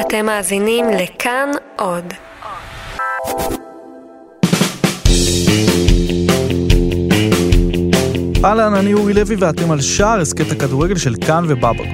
אתם מאזינים לכאן עוד. אהלן, אני אורי לוי ואתם על שער הסכת הכדורגל של כאן ובבגול.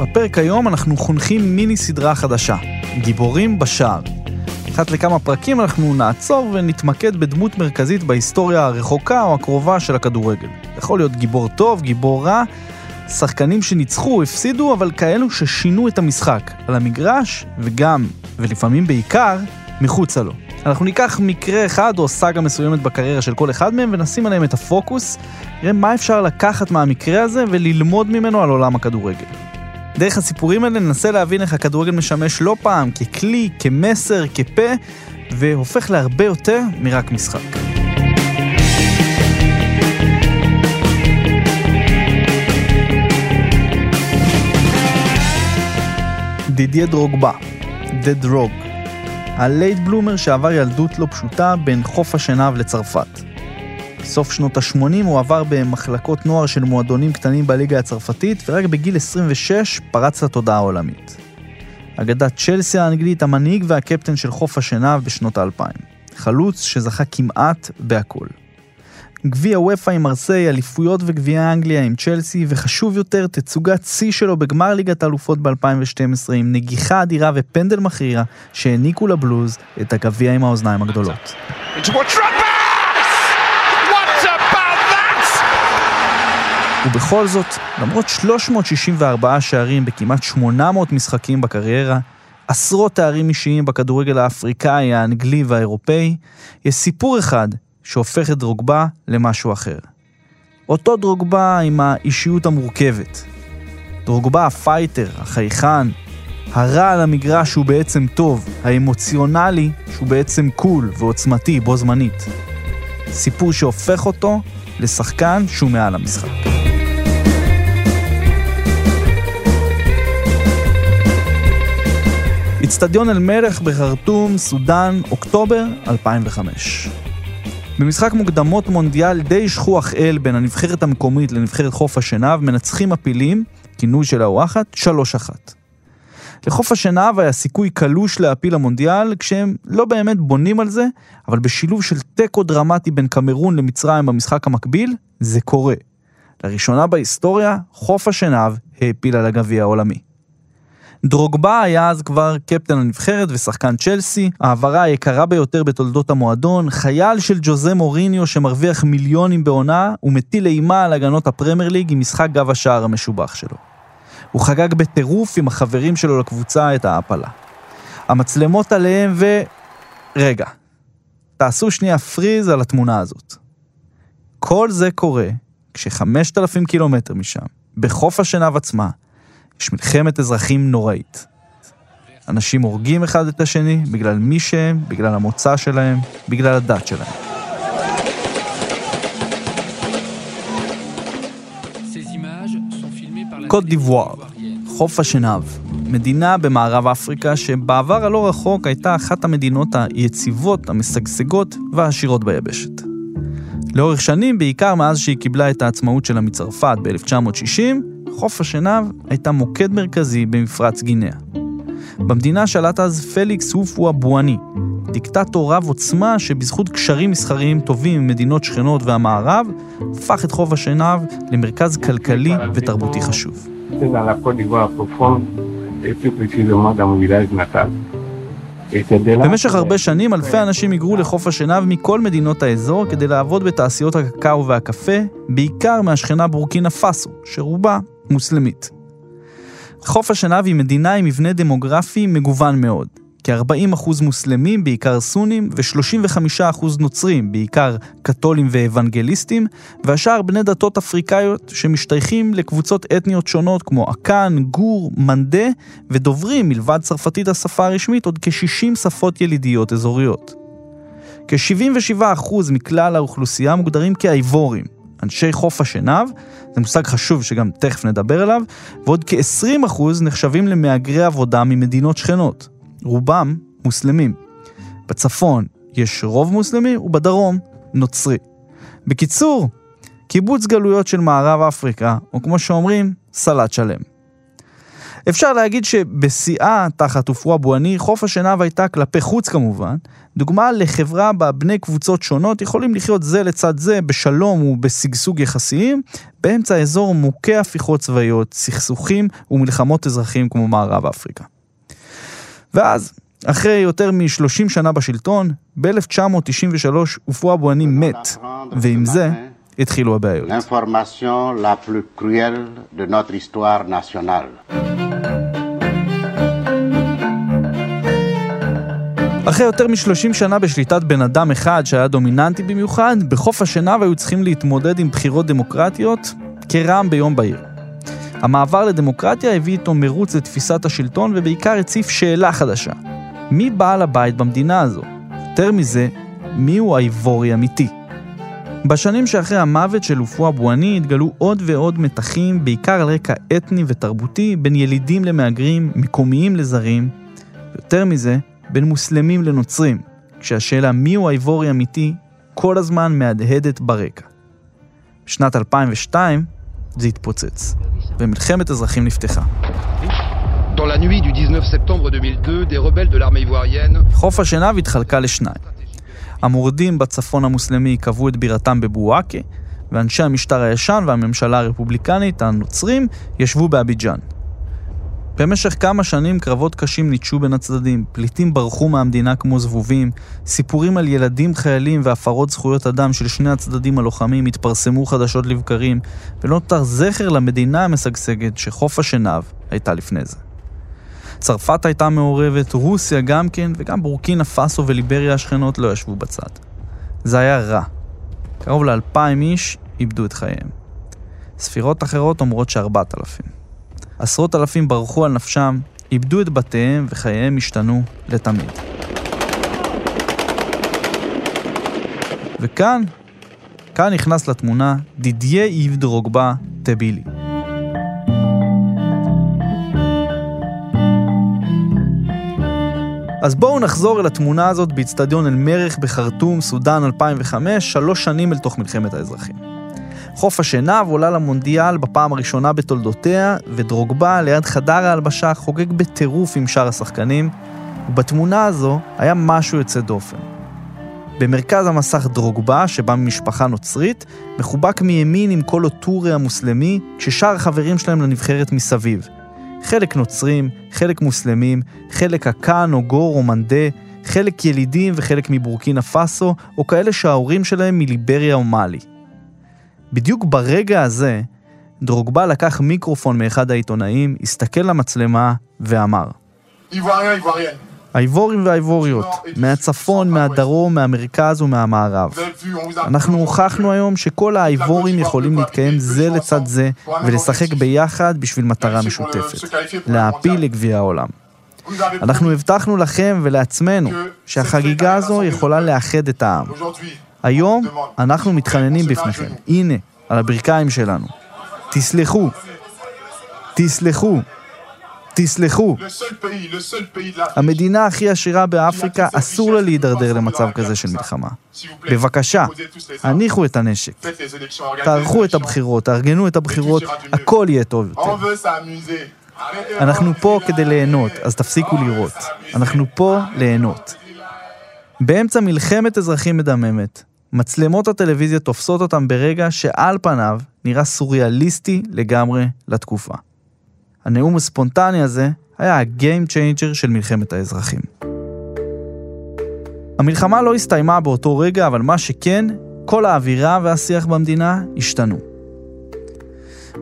בפרק היום אנחנו חונכים מיני סדרה חדשה, גיבורים בשער. אחת לכמה פרקים אנחנו נעצור ונתמקד בדמות מרכזית בהיסטוריה הרחוקה או הקרובה של הכדורגל. יכול להיות גיבור טוב, גיבור רע, שחקנים שניצחו, הפסידו, אבל כאלו ששינו את המשחק, על המגרש, וגם, ולפעמים בעיקר, מחוצה לו. אנחנו ניקח מקרה אחד או סאגה מסוימת בקריירה של כל אחד מהם ונשים עליהם את הפוקוס, נראה מה אפשר לקחת מהמקרה הזה וללמוד ממנו על עולם הכדורגל. דרך הסיפורים האלה ננסה להבין איך הכדורגל משמש לא פעם ככלי, כמסר, כפה, והופך להרבה יותר מרק משחק. דידיה דרוגבה, the Drog, ה late bloomer שעבר ילדות לא פשוטה בין חוף השנהב לצרפת. בסוף שנות ה-80 הוא עבר במחלקות נוער של מועדונים קטנים בליגה הצרפתית, ורק בגיל 26 פרץ לתודעה העולמית. אגדת צ'לסי האנגלית, המנהיג והקפטן של חוף השנהב בשנות האלפיים. חלוץ שזכה כמעט בהכל. גביע אופ"א עם מרסיי, אליפויות וגביע אנגליה עם צ'לסי, וחשוב יותר, תצוגת שיא שלו בגמר ליגת האלופות ב-2012 עם נגיחה אדירה ופנדל מכריע שהעניקו לבלוז את הגביע עם האוזניים הגדולות. ובכל זאת, למרות 364 שערים בכמעט 800 משחקים בקריירה, עשרות תארים אישיים בכדורגל האפריקאי, האנגלי והאירופאי, יש סיפור אחד שהופך את דרוגבה למשהו אחר. אותו דרוגבה עם האישיות המורכבת. דרוגבה הפייטר, החייכן, הרע על המגרש שהוא בעצם טוב, האמוציונלי שהוא בעצם קול ועוצמתי בו זמנית. סיפור שהופך אותו לשחקן שהוא מעל המשחק. אצטדיון אל-מלך בחרטום, סודאן, אוקטובר 2005. במשחק מוקדמות מונדיאל די שכוח אל בין הנבחרת המקומית לנבחרת חוף השנהב, מנצחים הפילים, כינוי של האורחת, 3-1. לחוף השנהב היה סיכוי קלוש להפיל המונדיאל, כשהם לא באמת בונים על זה, אבל בשילוב של תיקו דרמטי בין קמרון למצרים במשחק המקביל, זה קורה. לראשונה בהיסטוריה, חוף השנהב העפיל על הגביע העולמי. דרוגבה היה אז כבר קפטן הנבחרת ושחקן צ'לסי, העברה היקרה ביותר בתולדות המועדון, חייל של ג'וזה מוריניו שמרוויח מיליונים בעונה, ומטיל אימה על הגנות הפרמייר ליג עם משחק גב השער המשובח שלו. הוא חגג בטירוף עם החברים שלו לקבוצה את ההעפלה. המצלמות עליהם ו... רגע, תעשו שנייה פריז על התמונה הזאת. כל זה קורה כשחמשת אלפים קילומטר משם, בחוף השנהב עצמה, יש מלחמת אזרחים נוראית. אנשים הורגים אחד את השני בגלל מי שהם, בגלל המוצא שלהם, בגלל הדת שלהם. קוט דיוואר, חוף השנהב, מדינה במערב אפריקה שבעבר הלא רחוק הייתה אחת המדינות היציבות, המשגשגות והעשירות ביבשת. לאורך שנים, בעיקר מאז שהיא קיבלה את העצמאות שלה מצרפת ב-1960, חוף השנהב הייתה מוקד מרכזי במפרץ גינאה. במדינה שלט אז פליקס הופו אבואני, דיקטטור רב עוצמה שבזכות קשרים מסחריים טובים עם מדינות שכנות והמערב, הפך את חוף השנהב למרכז כלכלי ותרבותי חשוב. במשך הרבה שנים אלפי אנשים היגרו לחוף השנהב מכל מדינות האזור כדי לעבוד בתעשיות הקקאו והקפה, בעיקר מהשכנה בורקינה פאסו, שרובה מוסלמית. חוף השנהב היא מדינה עם מבנה דמוגרפי מגוון מאוד. כ-40% מוסלמים, בעיקר סונים, ו-35% נוצרים, בעיקר קתולים ואבנגליסטים, והשאר בני דתות אפריקאיות שמשתייכים לקבוצות אתניות שונות כמו אקן, גור, מנדה, ודוברים, מלבד צרפתית השפה הרשמית, עוד כ-60 שפות ילידיות אזוריות. כ-77% מכלל האוכלוסייה מוגדרים כאייבורים, אנשי חוף השנהב, זה מושג חשוב שגם תכף נדבר עליו, ועוד כ-20% נחשבים למהגרי עבודה ממדינות שכנות. רובם מוסלמים. בצפון יש רוב מוסלמי ובדרום נוצרי. בקיצור, קיבוץ גלויות של מערב אפריקה, או כמו שאומרים, סלט שלם. אפשר להגיד שבשיאה, תחת עופרה בואני, חוף השנהב הייתה כלפי חוץ כמובן, דוגמה לחברה בה בני קבוצות שונות יכולים לחיות זה לצד זה בשלום ובשגשוג יחסיים, באמצע אזור מוכה הפיכות צבאיות, סכסוכים ומלחמות אזרחים כמו מערב אפריקה. ואז, אחרי יותר מ-30 שנה בשלטון, ב-1993 עופרה בואני מת, ועם זה התחילו הבעיות. אחרי יותר מ-30 שנה בשליטת בן אדם אחד שהיה דומיננטי במיוחד, בחוף השנהב היו צריכים להתמודד עם בחירות דמוקרטיות כרעם ביום בהיר. המעבר לדמוקרטיה הביא איתו מרוץ לתפיסת השלטון ובעיקר הציף שאלה חדשה. מי בעל הבית במדינה הזו? יותר מזה, מיהו האיבורי אמיתי? בשנים שאחרי המוות של אופו אבואני התגלו עוד ועוד מתחים, בעיקר על רקע אתני ותרבותי, בין ילידים למהגרים, מקומיים לזרים. יותר מזה, בין מוסלמים לנוצרים, כשהשאלה מיהו האיבורי אמיתי כל הזמן מהדהדת ברקע. בשנת 2002 זה התפוצץ, ומלחמת אזרחים נפתחה. חוף השנהב התחלקה לשניים. המורדים בצפון המוסלמי קבעו את בירתם בבואקה, ואנשי המשטר הישן והממשלה הרפובליקנית, הנוצרים, ישבו באביג'אן. במשך כמה שנים קרבות קשים ניטשו בין הצדדים, פליטים ברחו מהמדינה כמו זבובים, סיפורים על ילדים חיילים והפרות זכויות אדם של שני הצדדים הלוחמים התפרסמו חדשות לבקרים, ולא נותר זכר למדינה המשגשגת שחוף השנהב הייתה לפני זה. צרפת הייתה מעורבת, רוסיה גם כן, וגם בורקינה פאסו וליבריה השכנות לא ישבו בצד. זה היה רע. קרוב לאלפיים איש איבדו את חייהם. ספירות אחרות אומרות שארבעת אלפים. עשרות אלפים ברחו על נפשם, איבדו את בתיהם וחייהם השתנו לתמיד. וכאן, כאן נכנס לתמונה דידיה איב דרוגבה טבילי. אז בואו נחזור אל התמונה הזאת באיצטדיון אל-מרך בחרטום, סודאן 2005, שלוש שנים אל תוך מלחמת האזרחים. חוף השנהב עולה למונדיאל בפעם הראשונה בתולדותיה, ודרוגבה ליד חדר ההלבשה חוגג בטירוף עם שאר השחקנים, ובתמונה הזו היה משהו יוצא דופן. במרכז המסך דרוגבה, שבא ממשפחה נוצרית, מחובק מימין עם כל הטורי המוסלמי, כששאר החברים שלהם לנבחרת מסביב. חלק נוצרים, חלק מוסלמים, חלק הקאן או גור או מנדה, חלק ילידים וחלק מבורקינה פאסו, או כאלה שההורים שלהם מליבריה או מאלי. בדיוק ברגע הזה, דרוגבה לקח מיקרופון מאחד העיתונאים, הסתכל למצלמה ואמר: האיבורים והאיבוריות, מהצפון, מהדרום, מהמרכז ומהמערב. אנחנו הוכחנו היום שכל האיבורים יכולים להתקיים זה לצד זה ולשחק ביחד בשביל מטרה משותפת, להעפיל לגביע העולם. אנחנו הבטחנו לכם ולעצמנו שהחגיגה הזו יכולה לאחד את העם. היום אנחנו מתחננים בפניכם, הנה, על הברכיים שלנו. תסלחו, תסלחו, תסלחו. המדינה הכי עשירה באפריקה, אסור לה להידרדר למצב כזה של מלחמה. בבקשה, הניחו את הנשק. תערכו את הבחירות, תארגנו את הבחירות, הכל יהיה טוב יותר. אנחנו פה כדי ליהנות, אז תפסיקו לראות. אנחנו פה ליהנות. באמצע מלחמת אזרחים מדממת, מצלמות הטלוויזיה תופסות אותם ברגע שעל פניו נראה סוריאליסטי לגמרי לתקופה. הנאום הספונטני הזה היה ה-game changer של מלחמת האזרחים. המלחמה לא הסתיימה באותו רגע, אבל מה שכן, כל האווירה והשיח במדינה השתנו.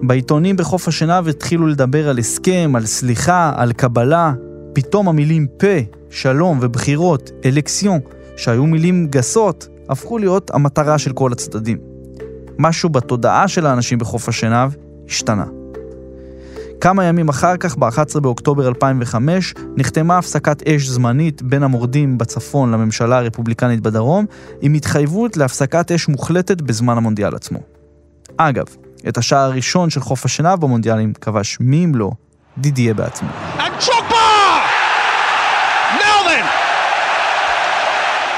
בעיתונים בחוף השנהב התחילו לדבר על הסכם, על סליחה, על קבלה. פתאום המילים פה, שלום ובחירות, אלקסיון, שהיו מילים גסות, הפכו להיות המטרה של כל הצדדים. משהו בתודעה של האנשים בחוף השנהב השתנה. כמה ימים אחר כך, ב-11 באוקטובר 2005, נחתמה הפסקת אש זמנית בין המורדים בצפון לממשלה הרפובליקנית בדרום, עם התחייבות להפסקת אש מוחלטת בזמן המונדיאל עצמו. אגב, את השער הראשון של חוף השנהב במונדיאלים כבש מי אם לא דידיה בעצמו.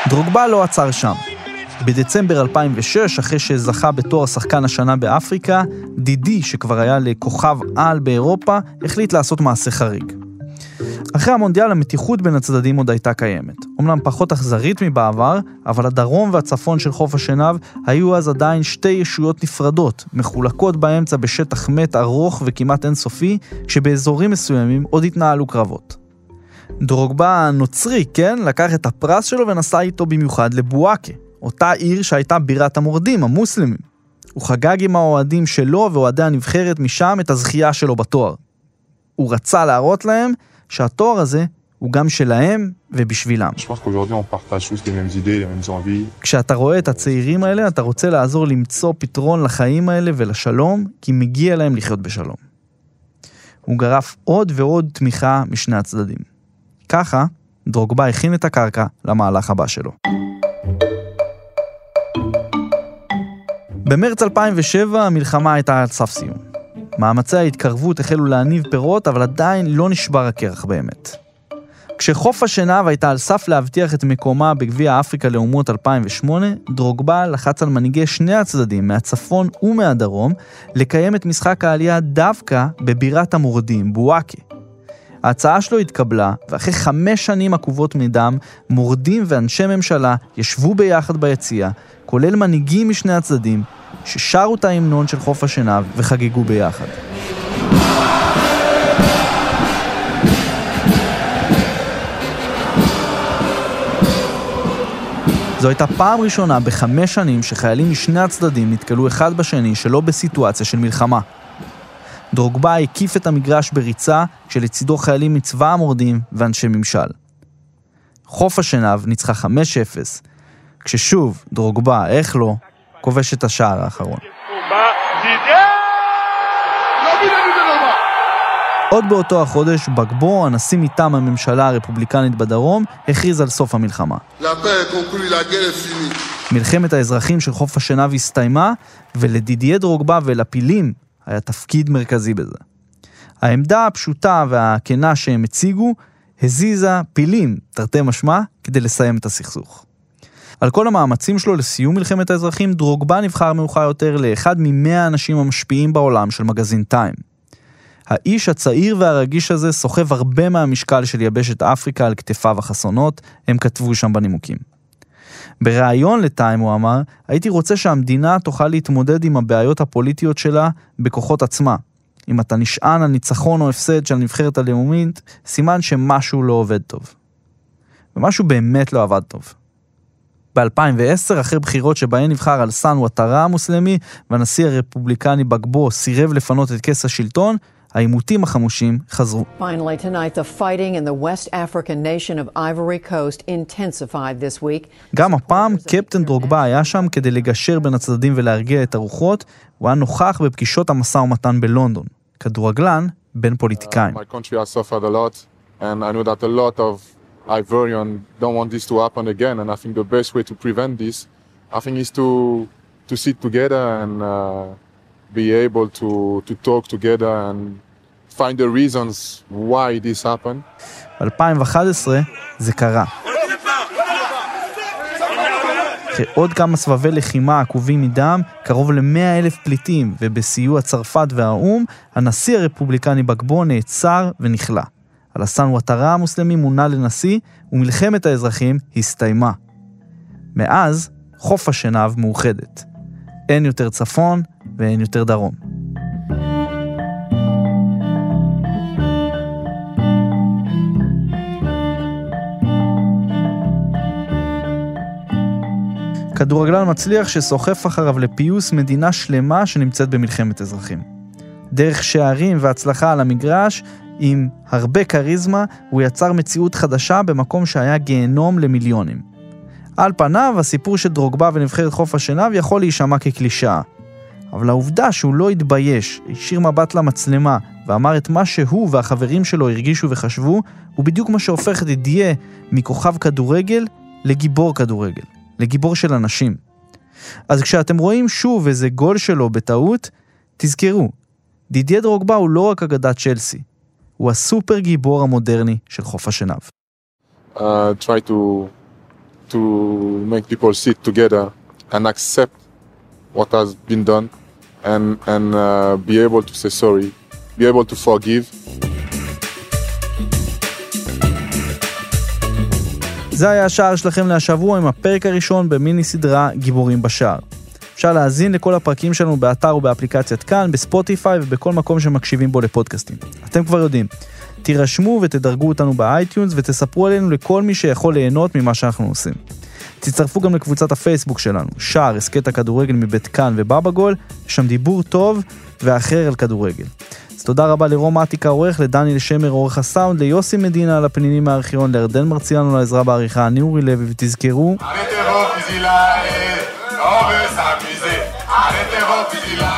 דרוגבה לא עצר שם. בדצמבר 2006, אחרי שזכה בתואר שחקן השנה באפריקה, דידי, שכבר היה לכוכב על באירופה, החליט לעשות מעשה חריג. אחרי המונדיאל המתיחות בין הצדדים עוד הייתה קיימת. אמנם פחות אכזרית מבעבר, אבל הדרום והצפון של חוף השנהב היו אז עדיין שתי ישויות נפרדות, מחולקות באמצע בשטח מת ארוך וכמעט אינסופי, כשבאזורים מסוימים עוד התנהלו קרבות. דרוגבה הנוצרי, כן, לקח את הפרס שלו ונסע איתו במיוחד לבואקה, אותה עיר שהייתה בירת המורדים, המוסלמים. הוא חגג עם האוהדים שלו ואוהדי הנבחרת משם את הזכייה שלו בתואר. הוא רצה להראות להם שהתואר הזה הוא גם שלהם ובשבילם. כשאתה רואה את הצעירים האלה, אתה רוצה לעזור למצוא פתרון לחיים האלה ולשלום, כי מגיע להם לחיות בשלום. הוא גרף עוד ועוד תמיכה משני הצדדים. ככה, דרוגבה הכין את הקרקע למהלך הבא שלו. במרץ 2007 המלחמה הייתה על סף סיום. מאמצי ההתקרבות החלו להניב פירות, אבל עדיין לא נשבר הקרח באמת. כשחוף השנהב הייתה על סף להבטיח את מקומה בגביע אפריקה לאומות 2008, דרוגבה לחץ על מנהיגי שני הצדדים, מהצפון ומהדרום, לקיים את משחק העלייה דווקא בבירת המורדים, בואקה. ההצעה שלו התקבלה, ואחרי חמש שנים עקובות מדם, מורדים ואנשי ממשלה ישבו ביחד ביציע, כולל מנהיגים משני הצדדים, ששרו את ההמנון של חוף השנהב וחגגו ביחד. זו הייתה פעם ראשונה בחמש שנים שחיילים משני הצדדים נתקלו אחד בשני שלא בסיטואציה של מלחמה. דרוגבה הקיף את המגרש בריצה, כשלצידו חיילים מצבא המורדים ואנשי ממשל. חוף השנהב ניצחה 5-0, כששוב, דרוגבה, איך לא, כובש את השער האחרון. עוד באותו החודש, בגבו, הנשיא מטעם הממשלה הרפובליקנית בדרום, הכריז על סוף המלחמה. מלחמת האזרחים של חוף השנהב הסתיימה, ולדידיה דרוגבה ולפילים היה תפקיד מרכזי בזה. העמדה הפשוטה והכנה שהם הציגו, הזיזה פילים, תרתי משמע, כדי לסיים את הסכסוך. על כל המאמצים שלו לסיום מלחמת האזרחים, דרוגבה נבחר מאוחר יותר לאחד ממאה האנשים המשפיעים בעולם של מגזין טיים. האיש הצעיר והרגיש הזה סוחב הרבה מהמשקל של יבשת אפריקה על כתפיו החסונות, הם כתבו שם בנימוקים. בריאיון לטיים הוא אמר, הייתי רוצה שהמדינה תוכל להתמודד עם הבעיות הפוליטיות שלה בכוחות עצמה. אם אתה נשען על ניצחון או הפסד של הנבחרת הלאומית, סימן שמשהו לא עובד טוב. ומשהו באמת לא עבד טוב. ב-2010, אחרי בחירות שבהן נבחר על סאן וואטרה המוסלמי, והנשיא הרפובליקני בגבו סירב לפנות את כס השלטון, העימותים החמושים חזרו. Finally tonight, the fighting in the West African nation of Ivory Coast intensified this week. גם הפעם קפטן דרוגבה היה שם כדי לגשר בין הצדדים ולהרגיע את הרוחות, הוא היה נוכח בפגישות המשא ומתן בלונדון. כדורגלן בין פוליטיקאים. My Ivorian don't want this to happen again, and I think the best way to prevent this, I think, is to to sit together and uh, be able to to talk together and find the reasons why this happened. ב-2011 זה קרה. אחרי עוד כמה סבבי לחימה עקובים מדם, קרוב ל-100 אלף פליטים, ובסיוע צרפת והאו"ם, הנשיא הרפובליקני בגבו נעצר ונכלא. אלסן וואטרה המוסלמי מונה לנשיא, ומלחמת האזרחים הסתיימה. מאז, חוף השנהב מאוחדת. אין יותר צפון ואין יותר דרום. כדורגלן מצליח שסוחף אחריו לפיוס מדינה שלמה שנמצאת במלחמת אזרחים. דרך שערים והצלחה על המגרש, עם הרבה כריזמה, הוא יצר מציאות חדשה במקום שהיה גיהנום למיליונים. על פניו, הסיפור של דרוגבה ונבחרת חוף השנהב יכול להישמע כקלישאה. אבל העובדה שהוא לא התבייש, השאיר מבט למצלמה ואמר את מה שהוא והחברים שלו הרגישו וחשבו, הוא בדיוק מה שהופך את דידיה מכוכב כדורגל לגיבור כדורגל. לגיבור של אנשים. אז כשאתם רואים שוב איזה גול שלו בטעות, תזכרו, דידיה דרוגבה הוא לא רק אגדת צ'לסי, הוא הסופר גיבור המודרני של חוף השנהב. Uh, try to to make people sit together and accept what has been done and, and uh, be able to say sorry, be able to forgive. זה היה השער שלכם להשבוע עם הפרק הראשון במיני סדרה גיבורים בשער. אפשר להאזין לכל הפרקים שלנו באתר ובאפליקציית כאן, בספוטיפיי ובכל מקום שמקשיבים בו לפודקאסטים. אתם כבר יודעים, תירשמו ותדרגו אותנו ב iTunes ותספרו עלינו לכל מי שיכול ליהנות ממה שאנחנו עושים. תצטרפו גם לקבוצת הפייסבוק שלנו, שער הסכת הכדורגל מבית כאן ובאבאגול, יש שם דיבור טוב ואחר על כדורגל. אז תודה רבה לרום אטיק העורך, לדניאל שמר עורך הסאונד, ליוסי מדינה על הפנינים מהארכיון, לירדן מרציאנו על העזרה בעריכה, אני אורי לוי, ותזכרו... Arrêtez on veut s'amuser. Arrêtez vos vigilances.